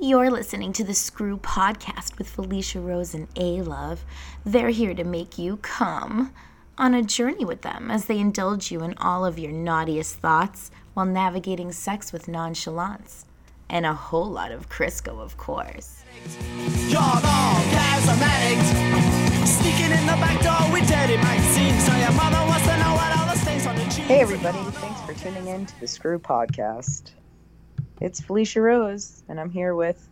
You're listening to the Screw Podcast with Felicia Rose and ALove. They're here to make you come on a journey with them as they indulge you in all of your naughtiest thoughts while navigating sex with nonchalance. And a whole lot of Crisco, of course. You're all cosmetics. Sneaking in the back door with dirty magazines. So your mother wants to know what all the stains on the jeans. Hey, everybody. Thanks for tuning in to the Screw Podcast. It's Felicia Rose, and I'm here with,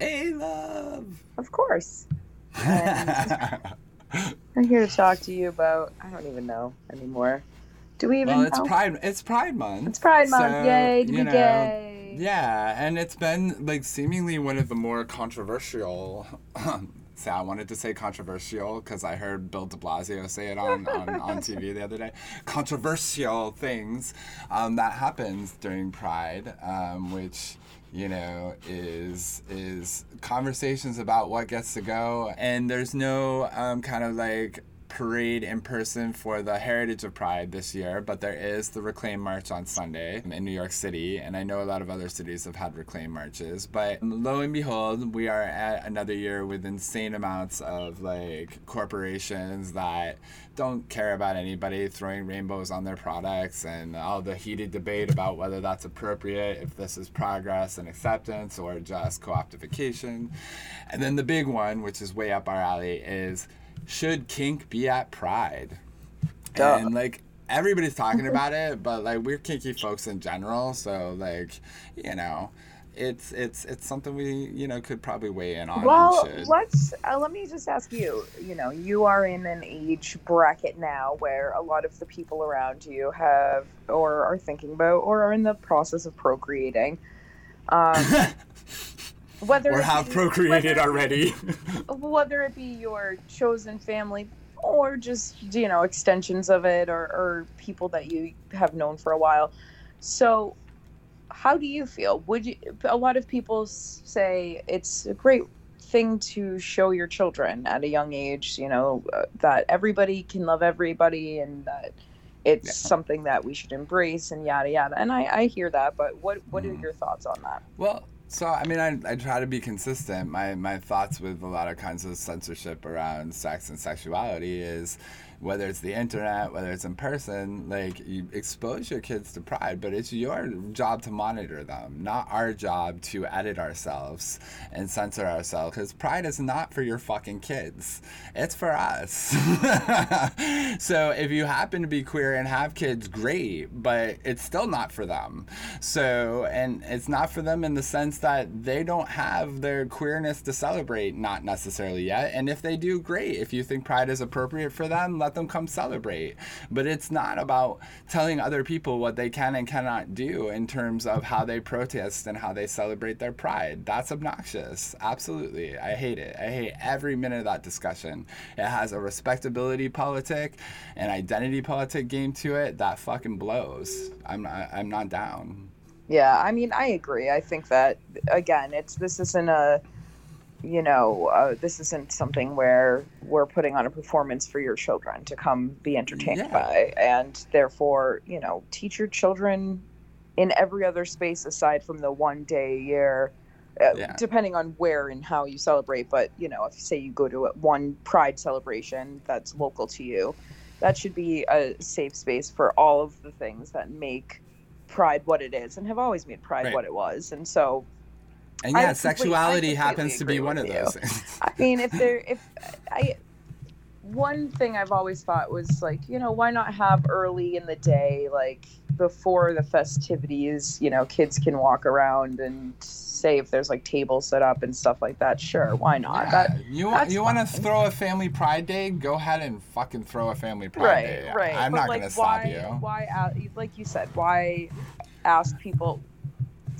ALove. of course, I'm here to talk to you about, I don't even know anymore. Do we even well, it's know? Pride. It's Pride Month. It's Pride Month. so, Yay, to be know, gay. Yeah, and it's been like seemingly one of the more controversial. Um, so I wanted to say controversial because I heard Bill De Blasio say it on, on, on TV the other day. Controversial things um, that happens during Pride, um, which you know is is conversations about what gets to go, and there's no um, kind of like parade in person for the Heritage of Pride this year, but there is the Reclaim March on Sunday in New York City, and I know a lot of other cities have had Reclaim marches. But lo and behold, we are at another year with insane amounts of like corporations that don't care about anybody throwing rainbows on their products and all the heated debate about whether that's appropriate, if this is progress and acceptance or just co-optification. And then the big one, which is way up our alley, is should kink be at Pride? Duh. And like everybody's talking about it, but like we're kinky folks in general, so like you know, it's it's it's something we you know could probably weigh in on. Well, let's uh, let me just ask you. You know, you are in an age bracket now where a lot of the people around you have, or are thinking about, or are in the process of procreating. Um, whether or have be- procreated whether- already. whether it be your chosen family or just you know extensions of it or, or people that you have known for a while so how do you feel would you a lot of people say it's a great thing to show your children at a young age you know uh, that everybody can love everybody and that it's Yeah. something that we should embrace and yada yada and i, I hear that but what what are Mhm. your thoughts on that Well, so I mean, I, I try to be consistent. My my thoughts with a lot of kinds of censorship around sex and sexuality is whether it's the internet, whether it's in person, like you expose your kids to pride, but it's your job to monitor them, not our job to edit ourselves and censor ourselves. Because pride is not for your fucking kids; it's for us. so if you happen to be queer and have kids, great, but it's still not for them. So, and it's not for them in the sense that they don't have their queerness to celebrate, not necessarily yet. And if they do, great. If you think pride is appropriate for them, let them come celebrate. But it's not about telling other people what they can and cannot do in terms of how they protest and how they celebrate their pride. That's obnoxious. Absolutely. I hate it. I hate every minute of that discussion. It has a respectability politic, an identity politic game to it that fucking blows. I'm not, I'm not down. Yeah, I mean, I agree. I think that again, it's this isn't a, you know, uh, this isn't something where we're putting on a performance for your children to come be entertained Yeah. by, and therefore, you know, teach your children in every other space aside from the one day a year. Uh, Yeah. Depending on where and how you celebrate, but you know, if say you go to a- one Pride celebration that's local to you, that should be a safe space for all of the things that make Pride what it is and have always made Pride Right. what it was. And so, And yeah, I sexuality happens to be one of those things. I mean, if there, if I, one thing I've always thought was like, you know, why not have early in the day, like before the festivities, you know, kids can walk around and say if there's like tables set up and stuff like that. Sure, why not? Yeah, That, you want you want to throw a family pride day? Go ahead and fucking throw a family pride right, day. right. I'm But, not like, gonna why, stop you. Why, like you said, why ask people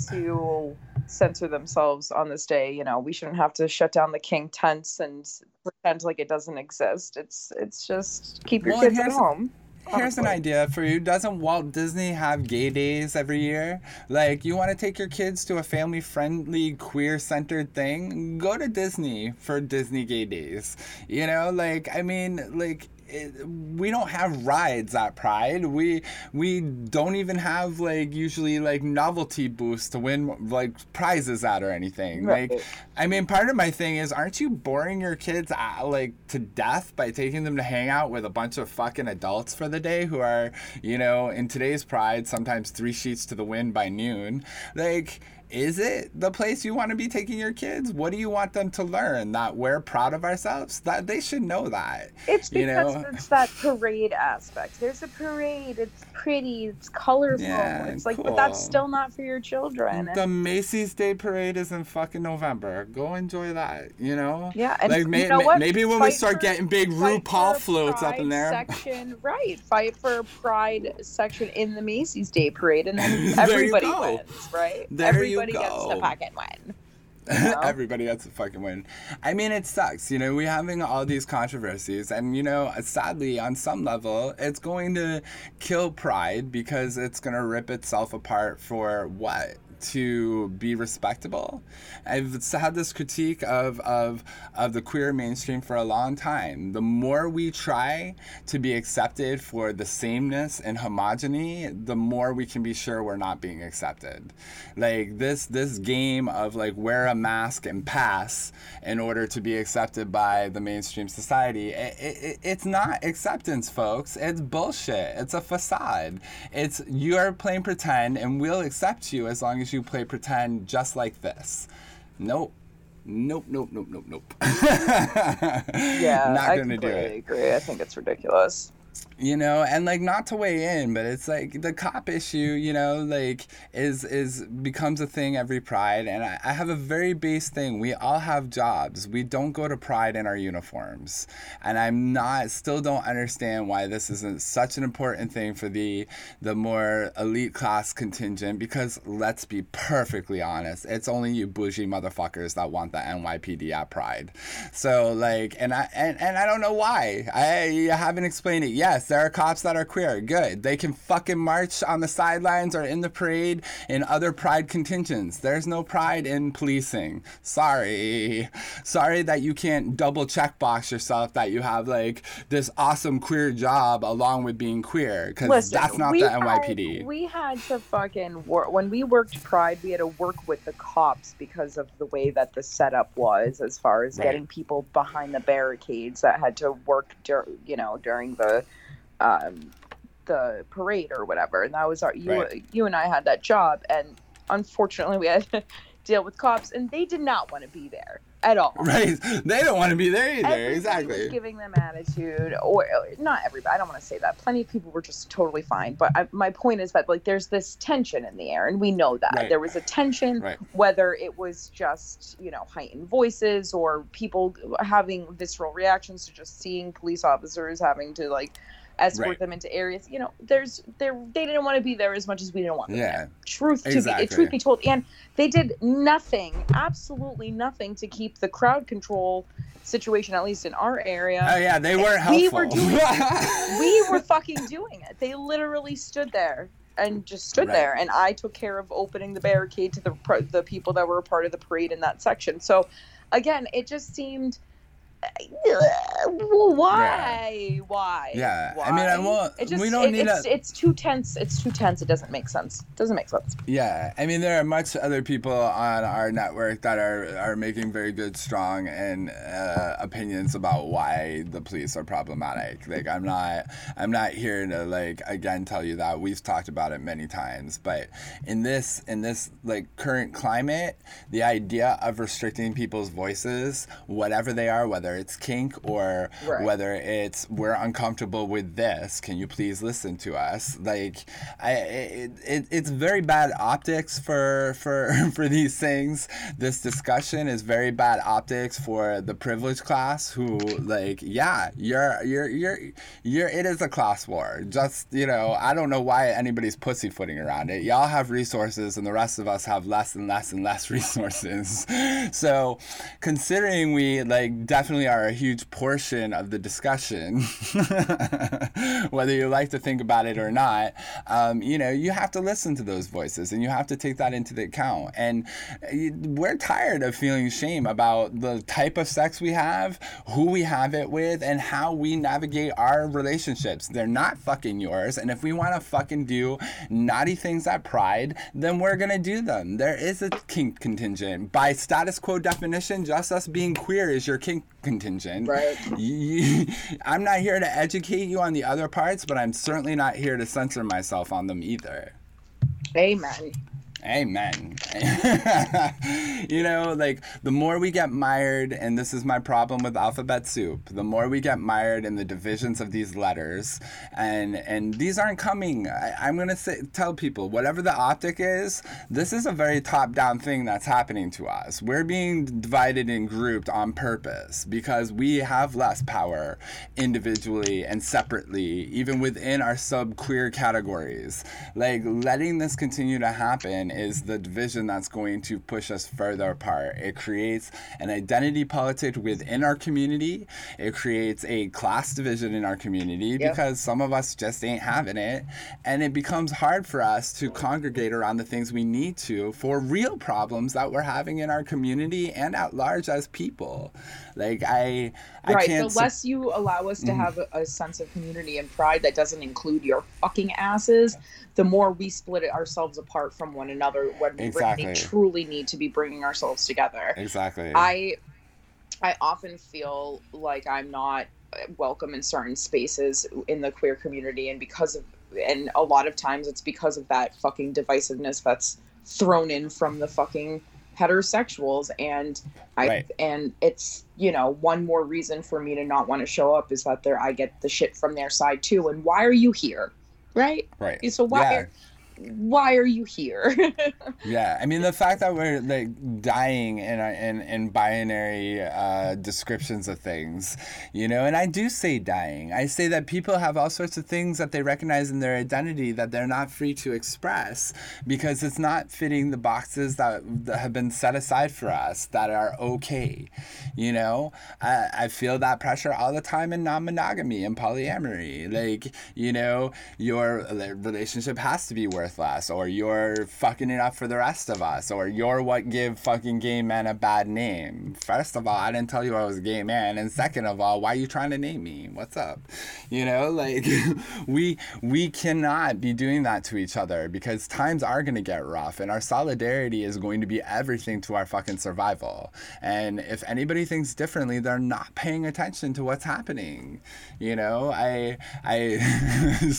to censor themselves on this day? You know, we shouldn't have to shut down the kink tents and pretend like it doesn't exist. It's it's just keep your Well, kids at home. Here's an idea for you. Doesn't Walt Disney have gay days every year? Like, you want to take your kids to a family friendly, queer centered thing? Go to Disney for Disney gay days. You know, like, I mean, like, it, we don't have rides at Pride. We we don't even have like usually like novelty booths to win like prizes at or anything. Right. Like I mean, part of my thing is, aren't you boring your kids uh, like to death by taking them to hang out with a bunch of fucking adults for the day who are, you know, in today's Pride, sometimes three sheets to the wind by noon? Like, is it the place you want to be taking your kids? What do you want them to learn? That we're proud of ourselves? That they should know that. It's you because know? it's that parade aspect. There's a parade. It's pretty. It's colorful. Yeah, it's like, but that's still not for your children. The Macy's Day Parade is in fucking November. Go enjoy that, you know? yeah, and like you may, know may- maybe when we start for- getting big fight RuPaul floats up in there. Section, right? Fight for pride section in the Macy's Day Parade, and then There you everybody go. wins, right? There you everybody gets to fucking win. know? Everybody has to fucking win. I mean, it sucks. You know, we're having all these controversies, and you know, sadly, on some level, it's going to kill pride because it's going to rip itself apart for what? To be respectable. I've had this critique of, of of the queer mainstream for a long time. The more we try to be accepted for the sameness and homogeny, the more we can be sure we're not being accepted. Like this this game of like wear a mask and pass in order to be accepted by the mainstream society. It, it, it's not acceptance, folks. It's bullshit. It's a facade. It's you are playing pretend, and we'll accept you as long as you play pretend just like this. Nope. Nope, nope, nope, nope, nope. Yeah, not gonna do completely it. agree. I think it's ridiculous. You know and like not to weigh in but it's like the cop issue you know like is is becomes a thing every pride and I, I have a very base thing. We all have jobs. We don't go to pride in our uniforms and i'm not still don't understand why this isn't such an important thing for the the more elite class contingent because let's be perfectly honest it's only you bougie motherfuckers that want the nypd at pride. So like and i and, and i don't know why. I haven't explained it yes there are cops that are queer. Good. They can fucking march on the sidelines or in the parade in other pride contingents. There's no pride in policing. Sorry. Sorry that you can't double check box yourself that you have like this awesome queer job along with being queer because that's not the had- nypd we had to fucking work when we worked Pride. We had to work with the cops because of the way that the setup was, as far as Right. getting people behind the barricades that had to work, dur- you know, during the um, the parade or whatever. And that was our you. Right. You and I had that job, and unfortunately, we had to deal with cops, and they did not want to be there at all. right they don't want to be there either Everybody exactly giving them attitude, or not everybody. I don't want to say that. Plenty of people were just totally fine. But I, my point is that like there's this tension in the air, and we know that Right. there was a tension, Right. whether it was just you know heightened voices or people having visceral reactions to just seeing police officers having to like escort Right. them into areas. You know, there's there they didn't want to be there as much as we didn't want them Yeah. there. Truth to be truth be told, and they did nothing, absolutely nothing to keep the crowd control situation, at least in our area. oh yeah they weren't helpful We were doing we were fucking doing it. They literally stood there and just stood Right. there, and I took care of opening the barricade to the the people that were a part of the parade in that section. So, again, it just seemed. Why? Why? Yeah, I mean, I Why? won't- It just, we don't it- need it's, a- it's too tense. It's too tense. It doesn't make sense. It doesn't make sense. Yeah, I mean, there are much other people on our network that are, are making very good, strong, and uh, opinions about why the police are problematic. Like, I'm not, I'm not here to like again tell you that we've talked about it many times, but in this, in this like current climate, the idea of restricting people's voices, whatever they are, whether it's kink or Right. whether it's we're uncomfortable with this, can you please listen to us? Like, I, it, it, it's very bad optics for for for these things. This discussion is very bad optics for the privileged class who like, yeah, you're you're you're you're it is a class war. Just you know, I don't know why anybody's pussyfooting around it. Y'all have resources, and the rest of us have less and less and less resources. So, considering we like definitely are a huge portion of the discussion, whether you like to think about it or not, um, you know, you have to listen to those voices and you have to take that into the account. And uh, we're tired of feeling shame about the type of sex we have, who we have it with, and how we navigate our relationships. They're not fucking yours. And if we want to fucking do naughty things at Pride, then we're going to do them. There is a kink contingent. By status quo definition, just us being queer is your kink contingent. Right. You- I'm not here to educate you on the other parts, but I'm certainly not here to censor myself on them either. Amen. Amen. you know, like the more we get mired, and this is my problem with alphabet soup, the more we get mired in the divisions of these letters, and and these aren't coming. I, I'm gonna say tell people whatever the optic is, this is a very top-down thing that's happening to us. We're being divided and grouped on purpose because we have less power individually and separately, even within our sub-queer categories. Like letting this continue to happen is the division that's going to push us further apart. It creates an identity politic within our community. It creates a class division in our community Yep. because some of us just ain't having it. And it becomes hard for us to congregate around the things we need to for real problems that we're having in our community and at large as people. Like I I right. can't The less you allow us to mm. have a, a sense of community and pride that doesn't include your fucking asses, the more we split ourselves apart from one another when we Exactly. Really truly need to be bringing ourselves together. Exactly. I I often feel like I'm not welcome in certain spaces in the queer community and because of and a lot of times it's because of that fucking divisiveness that's thrown in from the fucking heterosexuals and I Right. and it's you know one more reason for me to not want to show up is that there I get the shit from their side too and why are you here right right. so why Yeah. Why are you here Yeah, I mean the fact that we're like dying in in in binary uh, descriptions of things, you know, and I do say dying. I say that people have all sorts of things that they recognize in their identity that they're not free to express because it's not fitting the boxes that, that have been set aside for us that are okay. You know, I, I feel that pressure all the time in non-monogamy and polyamory. Like, you know, your relationship has to be worth less, or you're fucking it up for the rest of us, or you're what give fucking gay men a bad name. First of all, I didn't tell you I was a gay man, and second of all, why are you trying to name me? What's up? You know, like we we cannot be doing that to each other because times are gonna get rough, and our solidarity is going to be everything to our fucking survival. And if anybody thinks differently, they're not paying attention to what's happening. You know, I I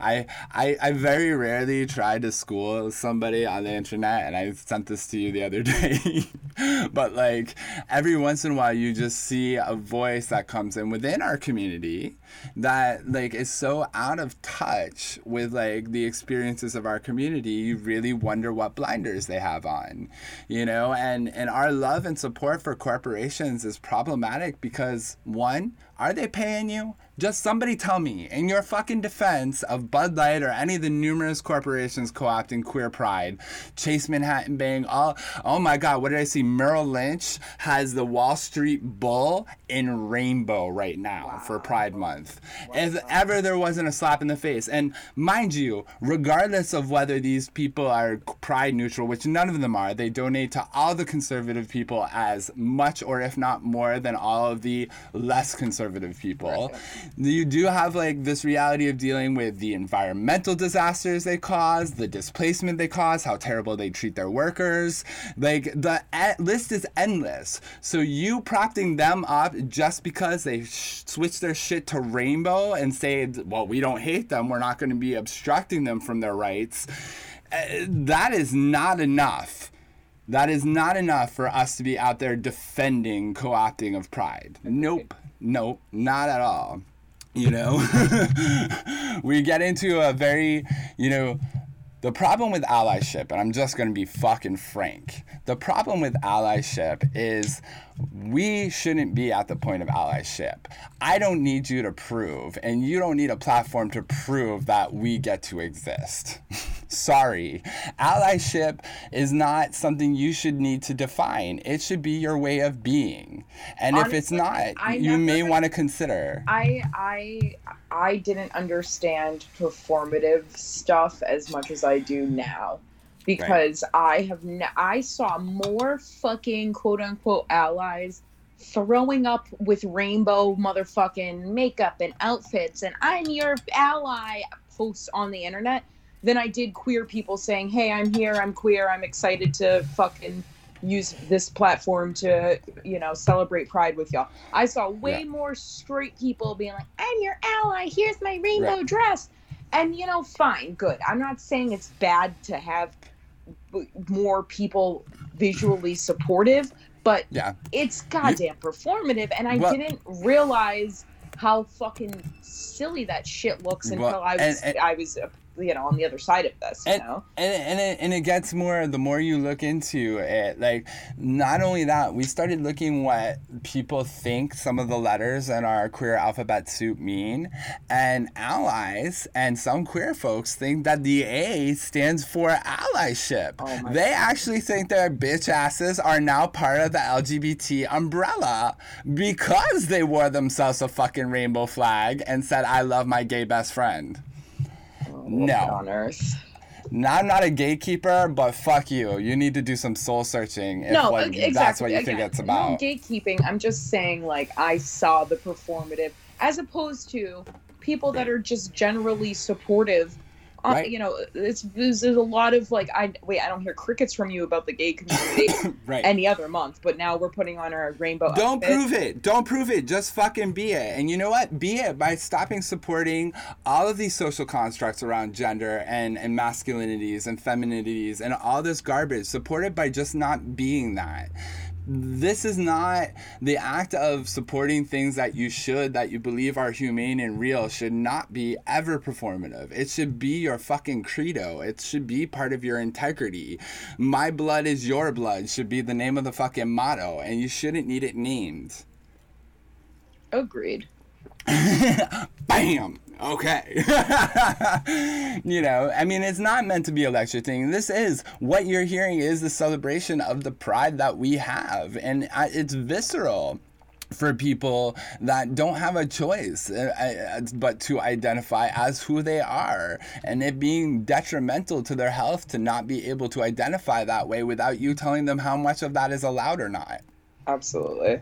I I, I very rarely try to school somebody on the internet, and I sent this to you the other day. but like every once in a while, you just see a voice that comes in within our community that like is so out of touch with like the experiences of our community. You really wonder what blinders they have on, you know. And and our love and support for corporations is problematic because one, are they paying you? Just somebody tell me, in your fucking defense of Bud Light or any of the numerous corporations co-opting queer pride, Chase Manhattan Bank, all oh my god, what did I see? Merrill Lynch has the Wall Street Bull in rainbow right now for Pride Month. If ever there wasn't a slap in the face. And mind you, regardless of whether these people are pride neutral, which none of them are, they donate to all the conservative people as much or if not more than all of the less conservative people. You do have like this reality of dealing with the environmental disasters they cause, the displacement they cause, how terrible they treat their workers. Like the e- list is endless. So you propping them up just because they sh- switch their shit to rainbow and say, well, we don't hate them, we're not going to be obstructing them from their rights. uh, that is not enough. That is not enough for us to be out there defending co opting of pride. Nope. Nope. Not at all. You know? we get into a very, you know, the problem with allyship, and I'm just going to be fucking frank, the problem with allyship is we shouldn't be at the point of allyship. I don't need you to prove, and you don't need a platform to prove that we get to exist. Sorry. Allyship is not something you should need to define. It should be your way of being. And if it's not, I you may want to consider. I I I didn't understand performative stuff as much as I do now because I have ne- I saw more fucking quote unquote allies throwing up with rainbow motherfucking makeup and outfits and I'm your ally posts on the internet than I did queer people saying, "Hey, I'm here, I'm queer, I'm excited to fucking use this platform to, you know, celebrate pride with y'all." I saw way Yeah. more straight people being like, "I'm your ally. Here's my rainbow Right. dress." And you know, fine, good. I'm not saying it's bad to have more people visually supportive, but Yeah. it's goddamn performative and i Well- didn't realize how fucking silly that shit looks until Well, i was and- i was you know on the other side of this you And, know? and, and, it, and it gets more the more you look into it like not only that we started looking what people think some of the letters in our queer alphabet soup mean and allies and some queer folks think that the a stands for allyship. Oh they actually think their bitch asses are now part of the lgbt umbrella because they wore themselves a fucking rainbow flag and said i love my gay best friend no. On earth now, I'm not a gatekeeper, but fuck you. You need to do some soul searching if no what, e- exactly that's what you Again, think it's no about. gatekeeping i'm just saying like i saw the performative as opposed to people that are just generally supportive Uh, right. you know it's there's, there's a lot of like i wait i don't hear crickets from you about the gay community right. any other month but now we're putting on our rainbow Don't outfit. prove it. Don't prove it. Just fucking be it. And you know what? Be it by stopping supporting all of these social constructs around gender and, and masculinities and femininities and all this garbage. Support it by just not being that. This is not the act of supporting things that you should, that you believe are humane and real, should not be ever performative. It should be your fucking credo. It should be part of your integrity. My blood is your blood should be the name of the fucking motto, and you shouldn't need it named. agreed Bam! Okay. you know, I mean, it's not meant to be a lecture thing. This is what you're hearing is the celebration of the pride that we have, and it's visceral for people that don't have a choice uh, uh, but to identify as who they are and it being detrimental to their health to not be able to identify that way without you telling them how much of that is allowed or not Absolutely.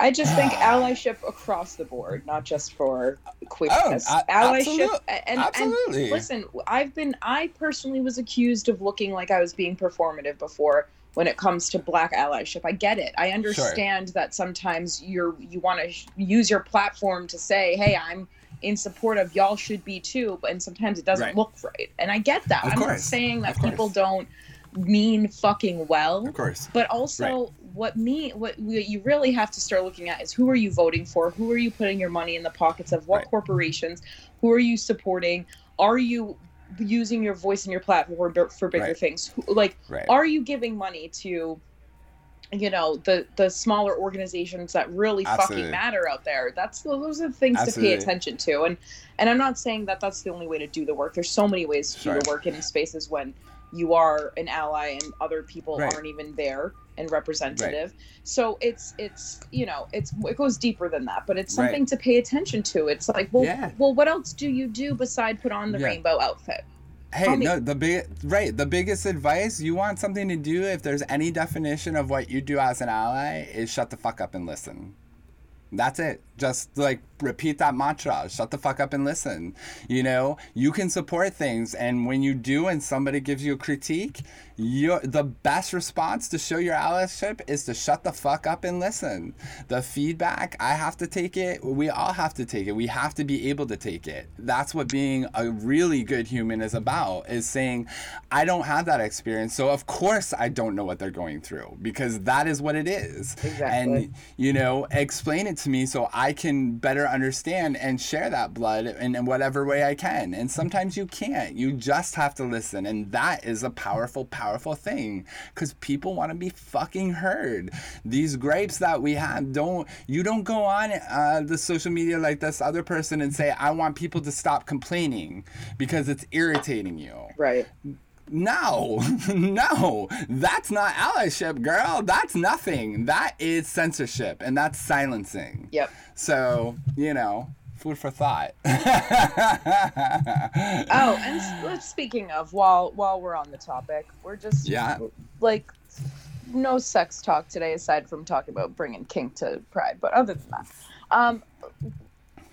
I just think allyship across the board, not just for queerness. Oh, allyship absolute- and, absolutely. and listen, I've been I personally was accused of looking like I was being performative before when it comes to black allyship. I get it. I understand that sometimes you're you want to sh- use your platform to say, "Hey, I'm in support of y'all should be too," but and sometimes it doesn't Right. look right. And I get that. Of I'm not saying that people don't mean fucking well of course but also what me what you really have to start looking at is who are you voting for? Who are you putting your money in the pockets of? What Right. corporations? Who are you supporting? Are you using your voice and your platform for, bigger Right. things? Like right. are you giving money to you know the the smaller organizations that really Absolutely. fucking matter out there? That's those are the things to pay attention to. And and i'm not saying that that's the only way to do the work. There's so many ways to Sure. do the work in spaces when you are an ally and other people Right. aren't even there and representative so it's it's you know it's it goes deeper than that but it's Right. something to pay attention to it's like well Yeah. well what else do you do beside put on the Yeah. rainbow outfit Hey, no, the big right. The biggest advice you want something to do if there's any definition of what you do as an ally is shut the fuck up and listen. That's it. Just like repeat that mantra. Shut the fuck up and listen. You know, you can support things, and when you do, and somebody gives you a critique, you the best response to show your allyship is to shut the fuck up and listen. The feedback, I have to take it. We all have to take it. We have to be able to take it. That's what being a really good human is about. Is saying, I don't have that experience, so of course I don't know what they're going through because that is what it is. Exactly. And you know, explain it to me so I can better understand and share that blood in, in whatever way I can. And sometimes you can't. You just have to listen. And that is a powerful, powerful thing because people want to be fucking heard. These gripes that we have don't, you don't go on uh, the social media like this other person and say, I want people to stop complaining because it's irritating you. Right. No, no, that's not allyship, girl. That's nothing. That is censorship and that's silencing. Yep. So, you know, food for thought. Oh, and speaking of, while while we're on the topic, we're just Yeah. like no sex talk today aside from talking about bringing kink to pride. But other than that, um,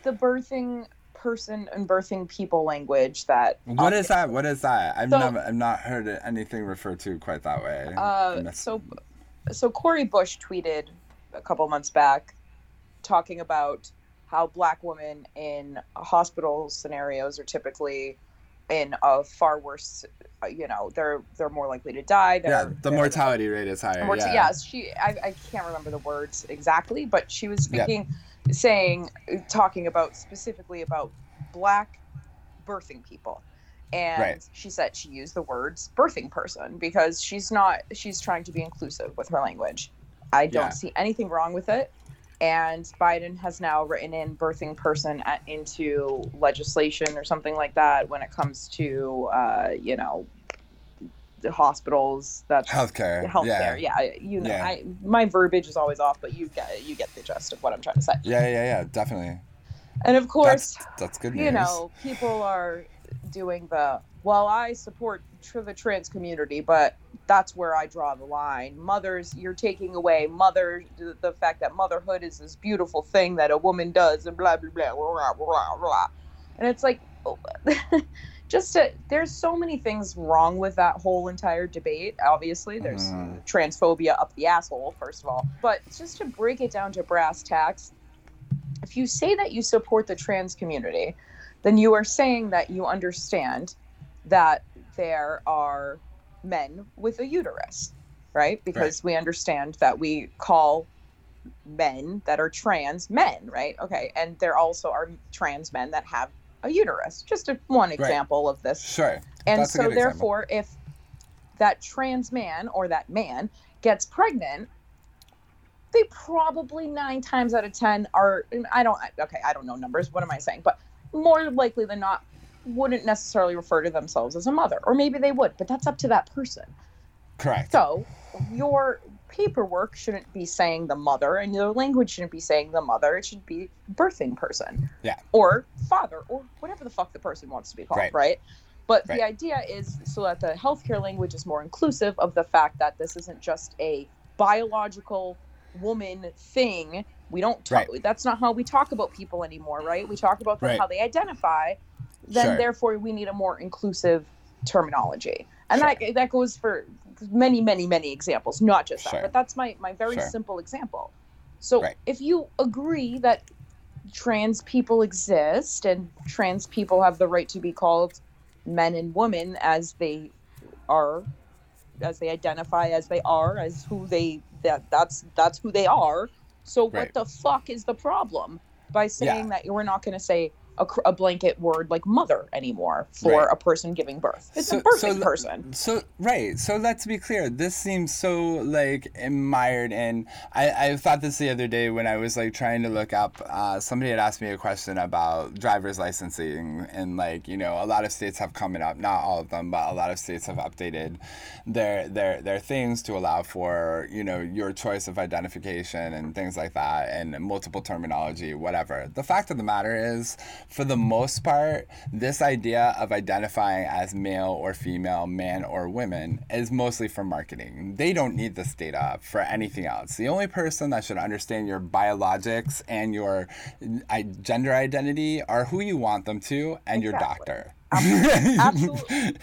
the birthing person and birthing people language that What is that? What is that? I've So- never, I've not heard anything referred to quite that way. Uh, so, so Cori Bush tweeted a couple months back, talking about how black women in hospital scenarios are typically in a far worse, you know, they're they're more likely to die. yeah, the mortality rate is higher. Morta- yeah. Yes, she. I, I can't remember the words exactly, but she was Yeah. Saying, talking about specifically about black birthing people, and Right. she said she used the words birthing person because she's not. She's trying to be inclusive with her language. I don't Yeah. see anything wrong with it. And Biden has now written in birthing person at, into legislation or something like that when it comes to, uh, you know, hospitals. That's Healthcare. healthcare. Yeah. Yeah, you know, Yeah. I my verbiage is always off, but you get you get the gist of what I'm trying to say. Yeah, yeah, yeah, definitely. And of course, That's that's good news. you know, people are doing the well. I support tr- the trans community, but that's where I draw the line. Mothers, you're taking away mother the, fact that motherhood is this beautiful thing that a woman does, and blah blah blah blah blah blah. And it's like, oh, just to, there's so many things wrong with that whole entire debate. Obviously, there's Mhm. transphobia up the asshole, first of all. But just to break it down to brass tacks, if you say that you support the trans community, then you are saying that you understand that there are men with a uterus, right? Because we understand that we call men that are trans men, right? Okay. And there also are trans men that have a uterus. Just a, one example of this Sure. and That's so, good example. therefore, if that trans man or that man gets pregnant, they probably nine times out of 10 are, I don't, okay, I don't know numbers. What am I saying? But more likely than not, wouldn't necessarily refer to themselves as a mother. Or maybe they would, but that's up to that person. Correct. So, your paperwork shouldn't be saying the mother, and your language shouldn't be saying the mother. It should be birthing person. Yeah. Or father, or whatever the fuck the person wants to be called, Right. right? But Right. the idea is so that the healthcare language is more inclusive of the fact that this isn't just a biological woman thing. We don't talk, Right. that's not how we talk about people anymore, right? We talk about them how they identify. Then Sure. therefore we need a more inclusive terminology. And Sure. that that goes for many, many, many examples, not just Sure. that. But that's my, my very Sure. simple example. So Right. if you agree that trans people exist and trans people have the right to be called men and women as they are as they identify as they are as who they that that's that's who they are so Right. what the fuck is the problem by saying Yeah. that we're not going to say a, a blanket word like mother anymore for Right. a person giving birth it's So- a birthing so- person So right, so let's be clear. This seems so like mired in. I, I thought this the other day when I was like trying to look up. Uh, somebody had asked me a question about driver's licensing, and like you know, a lot of states have coming up. Not all of them, but a lot of states have updated their their their things to allow for you know your choice of identification and things like that, and multiple terminology, whatever. The fact of the matter is, for the most part, this idea of identifying as male or female, man or women, is mostly for marketing. They don't need this data for anything else. The only person that should understand your biologics and your uh, gender identity are who you want them to and your doctor. Absolutely.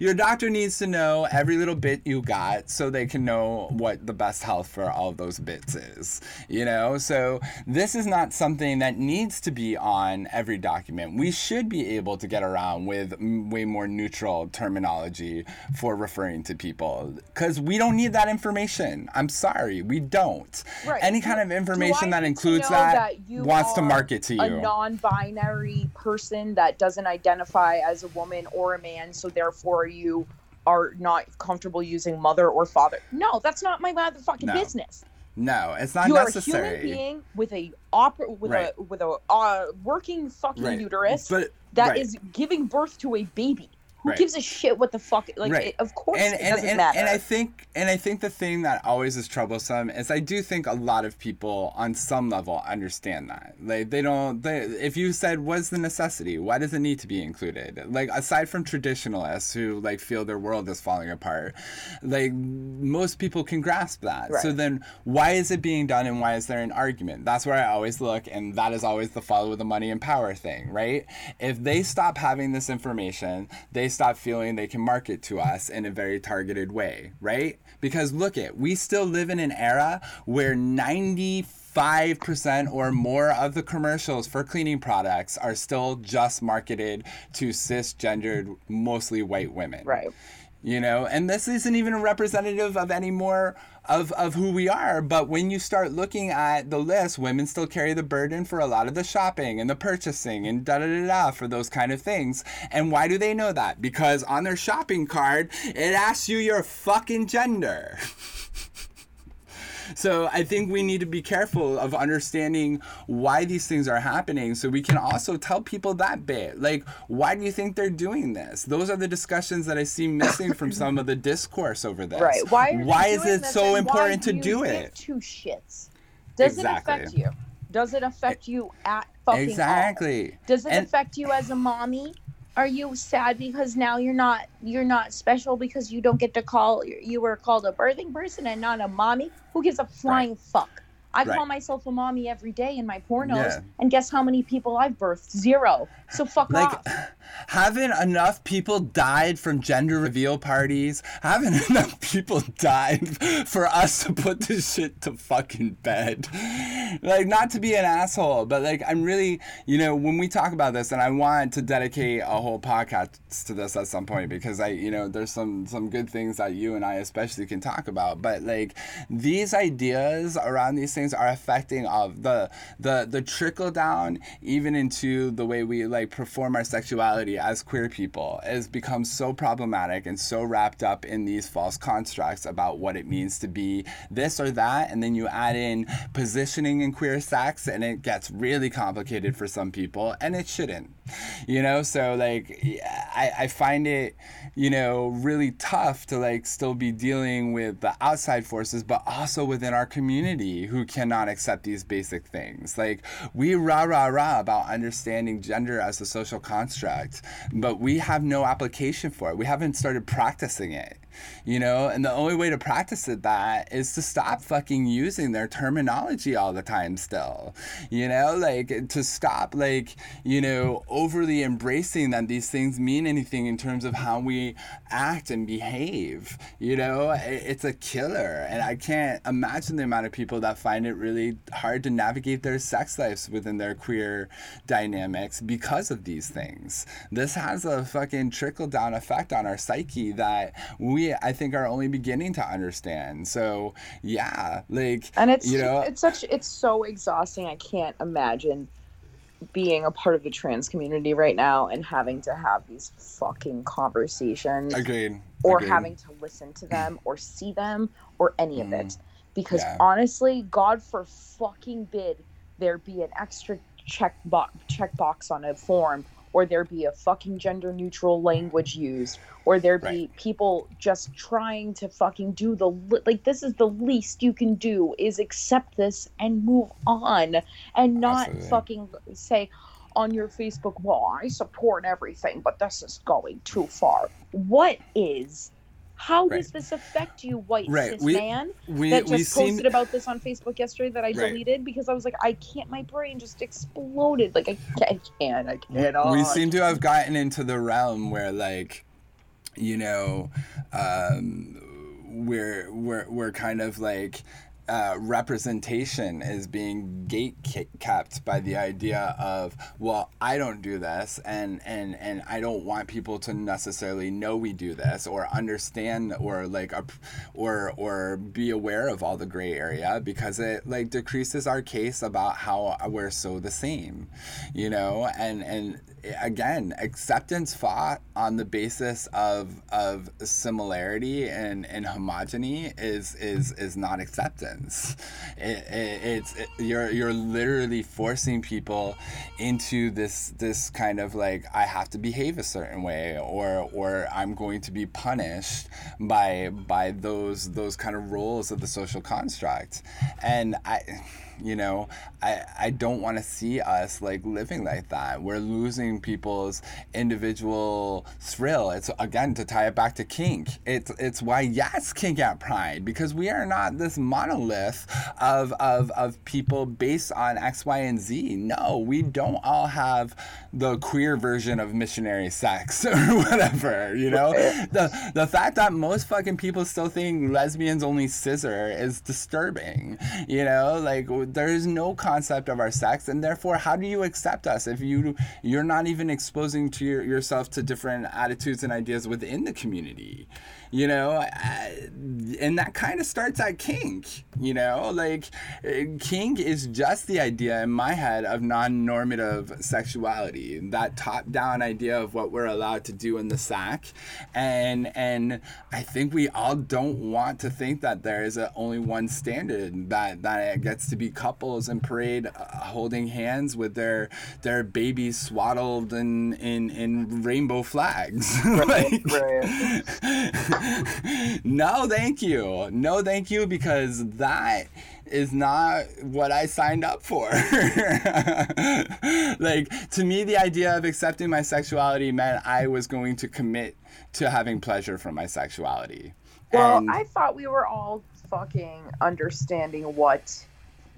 Your doctor needs to know every little bit you got so they can know what the best health for all those bits is. You know? So this is not something that needs to be on every document. We should be able to get around with way more neutral terminology for referring to people because we don't need that information. I'm sorry, we don't. Right. Any kind of information that includes that, you wants to market to you. A you. non-binary person that doesn't identify as a woman or a man, so therefore you are not comfortable using mother or father. No, that's not my motherfucking No. business. no, it's not you are a human being with a oper- with Right. a with a uh, working fucking Right. uterus But that is right. giving birth to a baby. Who Right. gives a shit what the fuck? Like, Right. it, of course, and it and, doesn't and, matter. and I think and I think the thing that always is troublesome is I do think a lot of people on some level understand that. Like they don't they if you said what's the necessity, why does it need to be included? Like aside from traditionalists who like feel their world is falling apart, like most people can grasp that. So then why is it being done and why is there an argument? That's where I always look and that is always the follow the money and power thing, right? If they stop having this information, they stop feeling they can market to us in a very targeted way, right? Because look it, we still live in an era where 95% or more of the commercials for cleaning products are still just marketed to cisgendered, mostly white women right. You know? And this isn't even a representative of any more of, of who we are. But when you start looking at the list women still carry the burden for a lot of the shopping and the purchasing and da da da da for those kind of things. And why do they know that? Because on their shopping card it asks you your fucking gender So I think we need to be careful of understanding why these things are happening so we can also tell people that bit. Like, why do you think they're doing this? Those are the discussions that I see missing from some of the discourse over this. Right. Why, are why is it so important to do it? Two shits. Does Exactly. it affect you? Does it affect you at fucking all? Exactly. Does it And- affect you as a mommy? Are you sad because now you're not you're not special because you don't get to call you were called a birthing person and not a mommy? Who gives a flying fuck? I Right. call myself a mommy every day in my pornos, Yeah. and guess how many people I've birthed? Zero. So fuck Like, off. Haven't enough people died from gender reveal parties? Haven't enough people died for us to put this shit to fucking bed? Like, not to be an asshole, but like, I'm really, you know, when we talk about this, and I want to dedicate a whole podcast to this at some point because I, you know, there's some some good things that you and I especially can talk about. But like, these ideas around these things are affecting of the the the trickle down even into the way we like perform our sexuality as queer people has become so problematic and so wrapped up in these false constructs about what it means to be this or that. And then you add in positioning in queer sex and it gets really complicated for some people and it shouldn't you know? So like I, I find it you know really tough to like still be dealing with the outside forces but also within our community who cannot accept these basic things. Like we rah rah rah about understanding gender as a social construct but we have no application for it. We haven't started practicing it you know? And the only way to practice it that is to stop fucking using their terminology all the time still you know? Like to stop like you know overly embracing that these things mean anything in terms of how we act and behave you know? It's a killer and i can't imagine the amount of people that find it really hard to navigate their sex lives within their queer dynamics because of these things this has a fucking trickle down effect on our psyche that we I think are only beginning to understand. So yeah, like and it's you know it's such it's so exhausting. I can't imagine being a part of the trans community right now and having to have these fucking conversations agreed. or agreed. having to listen to them or see them or any of it mm. because Yeah. honestly god for fucking bid there be an extra check box check box on a form or there be a fucking gender neutral language used or there be Right. people just trying to fucking do the li- like this is the least you can do is accept this and move on and not Absolutely. fucking say on your Facebook wall, I support everything, but this is going too far. What is How Right. does this affect you, white Right, cis we- man? we that we just seem posted about this on Facebook yesterday that I Right. deleted because I was like, I can't. My brain just exploded. Like I can't. I can't. I can't. we seem to have gotten into the realm where like you know um we're we're we're kind of like uh, representation is being gate kept by the idea of well I don't do this and and and I don't want people to necessarily know we do this or understand or like or or be aware of all the gray area because it like decreases our case about how we're so the same you know? And and again acceptance fought on the basis of of similarity and and homogeny is is is not acceptance. It, it, it's it, you're you're literally forcing people into this this kind of like I have to behave a certain way or or I'm going to be punished by by those those kind of roles of the social construct. And I you know? I i don't want to see us like living like that. We're losing people's individual thrill. It's again to tie it back to kink it's it's why yes kink at pride because we are not this monolith of of of people based on x y and z. No we don't all have the queer version of missionary sex or whatever you know? The the fact that most fucking people still think lesbians only scissor is disturbing you know? Like there is no concept of our sex and therefore how do you accept us if you you're not even exposing to your, yourself to different attitudes and ideas within the community you know I, and that kind of starts at kink you know? Like kink is just the idea in my head of non-normative sexuality that top-down idea of what we're allowed to do in the sack. And and i think we all don't want to think that there is a, only one standard that that it gets to be couples and parade uh, holding hands with their their babies swaddled in in, in rainbow flags. Like, no thank you no thank you because that is not what I signed up for. like, to me, the idea of accepting my sexuality meant I was going to commit to having pleasure from my sexuality. Well, And- I thought we were all fucking understanding what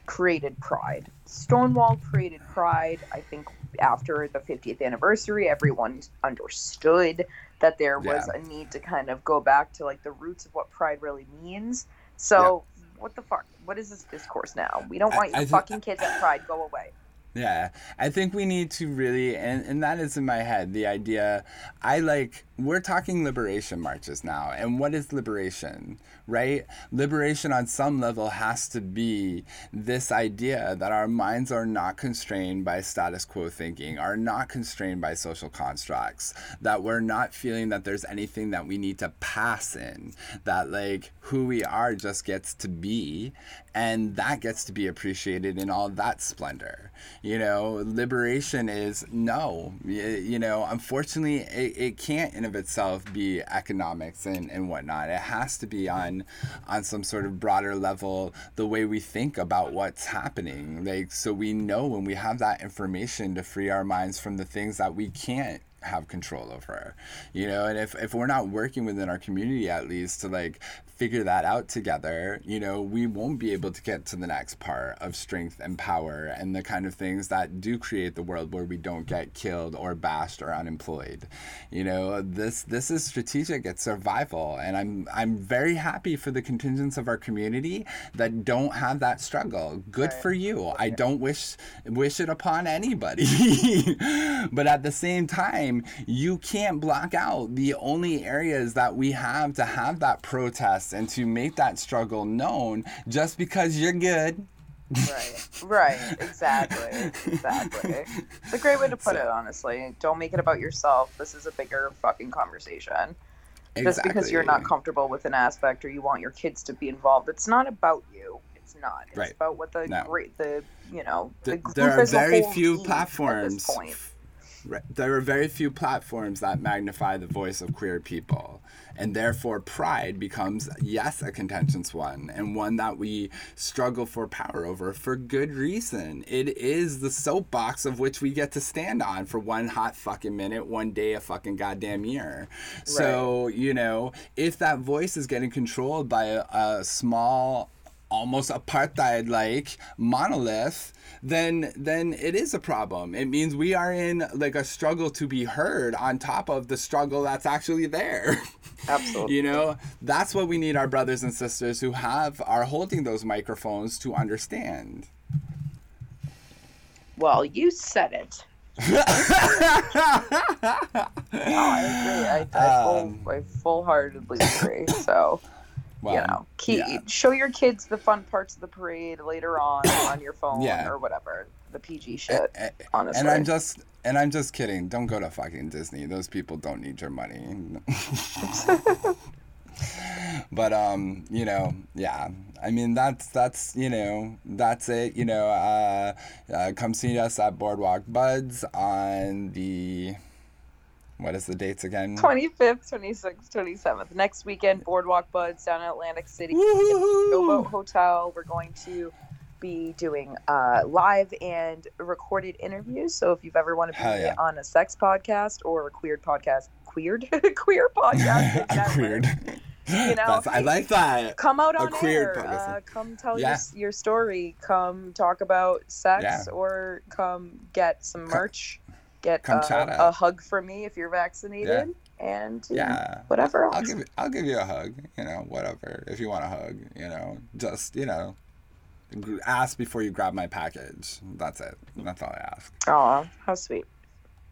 created Pride. Stonewall created Pride. I think after the 50th anniversary, everyone understood that there was Yeah. a need to kind of go back to like the roots of what Pride really means. So, what the fuck? What is this discourse now? We don't I- want your I thi- fucking kids at Pride. Go away. Yeah, I think we need to really, and, and that is in my head, the idea. I like, we're talking liberation marches now. And what is liberation, right? Liberation on some level has to be this idea that our minds are not constrained by status quo thinking, are not constrained by social constructs, that we're not feeling that there's anything that we need to pass in, that like who we are just gets to be, and that gets to be appreciated in all that splendor. You know, liberation is no, you know, unfortunately, it, it can't in of itself be economics and, and whatnot. It has to be on on some sort of broader level, the way we think about what's happening. Like, so we know when we have that information to free our minds from the things that we can't have control over you know? And if, if we're not working within our community at least to like figure that out together you know we won't be able to get to the next part of strength and power and the kind of things that do create the world where we don't get killed or bashed or unemployed you know? This this is strategic. It's survival. And i'm i'm very happy for the contingents of our community that don't have that struggle. Good for you. I don't wish wish it upon anybody. But at the same time you can't block out the only areas that we have to have that protest and to make that struggle known just because you're good Right. Right. Exactly. Exactly. It's a great way to put it, honestly. Don't make it about yourself. This is a bigger fucking conversation. Exactly. Just because you're not comfortable with an aspect or you want your kids to be involved, it's not about you. It's not. It's Right. about what the No. great the you know the Th- group there are very few needs at this platforms. There are very few platforms that magnify the voice of queer people. And therefore, pride becomes, yes, a contentious one, and one that we struggle for power over for good reason. It is the soapbox of which we get to stand on for one hot fucking minute, one day, a fucking goddamn year. So, you know, if that voice is getting controlled by a, a small, almost apartheid like monolith then then it is a problem it means we are in like a struggle to be heard on top of the struggle that's actually there Absolutely. you know that's what we need our brothers and sisters who have are holding those microphones to understand Well, you said it. no, I agree. I, I, Um, full, I full-heartedly agree. So well, you know, keep yeah. show your kids the fun parts of the parade later on on your phone Yeah. or whatever. The PG shit. A- a- honestly. and I'm just and I'm just kidding. Don't go to fucking Disney. Those people don't need your money. but um, you know, yeah. I mean that's that's you know that's it. You know, uh, uh, come see us at Boardwalk Buds on the what is the dates again? 25th, 26th, 27th. Next weekend, Boardwalk Buds down in Atlantic City. Showboat Hotel. We're going to be doing uh, live and recorded interviews. So if you've ever wanted to be yeah. on a sex podcast or a queer podcast, queered, queer podcast, exactly. weird. You know, That's, I like that. come out A on queer air. Uh, come tell Yeah. your, your story. Come talk about sex Yeah. or come get some merch. Get uh, a hug from me if you're vaccinated. And you know, Yeah. whatever else. I'll give I'll give you a hug. You know, whatever. If you want a hug, you know, just you know, ask before you grab my package. That's it. That's all I ask. Oh, how sweet.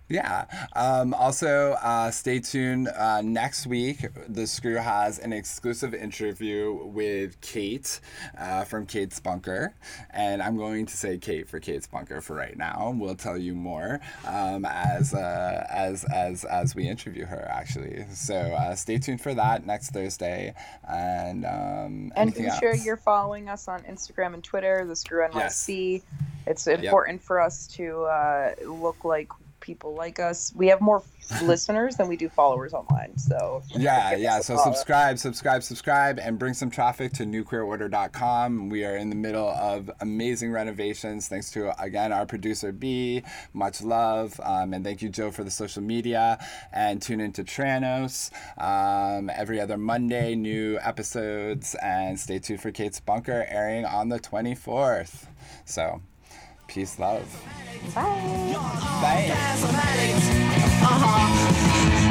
Yeah. Um, also, uh, stay tuned. Uh, next week, the Screw has an exclusive interview with Kate uh, from Kate's Bunker. And I'm going to say Kate for Kate's Bunker for right now. We'll tell you more um, as, uh, as, as, as we interview her, actually. So uh, stay tuned for that next Thursday. And, um, And be sure else? you're following us on Instagram and Twitter, the Screw NYC. It's Yep. important for us to uh, look like people like us. We have more listeners than we do followers online. So Yeah, yeah. So follow. subscribe, subscribe, subscribe, and bring some traffic to newqueerorder.com. We are in the middle of amazing renovations. Thanks to again our producer B. Much love, um, and thank you Joe for the social media. And tune into Tranos um, every other Monday. New episodes, and stay tuned for Kate's Bunker airing on the 24th. So, Peace, love. Bye. Bye. Uh-huh.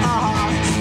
Uh-huh.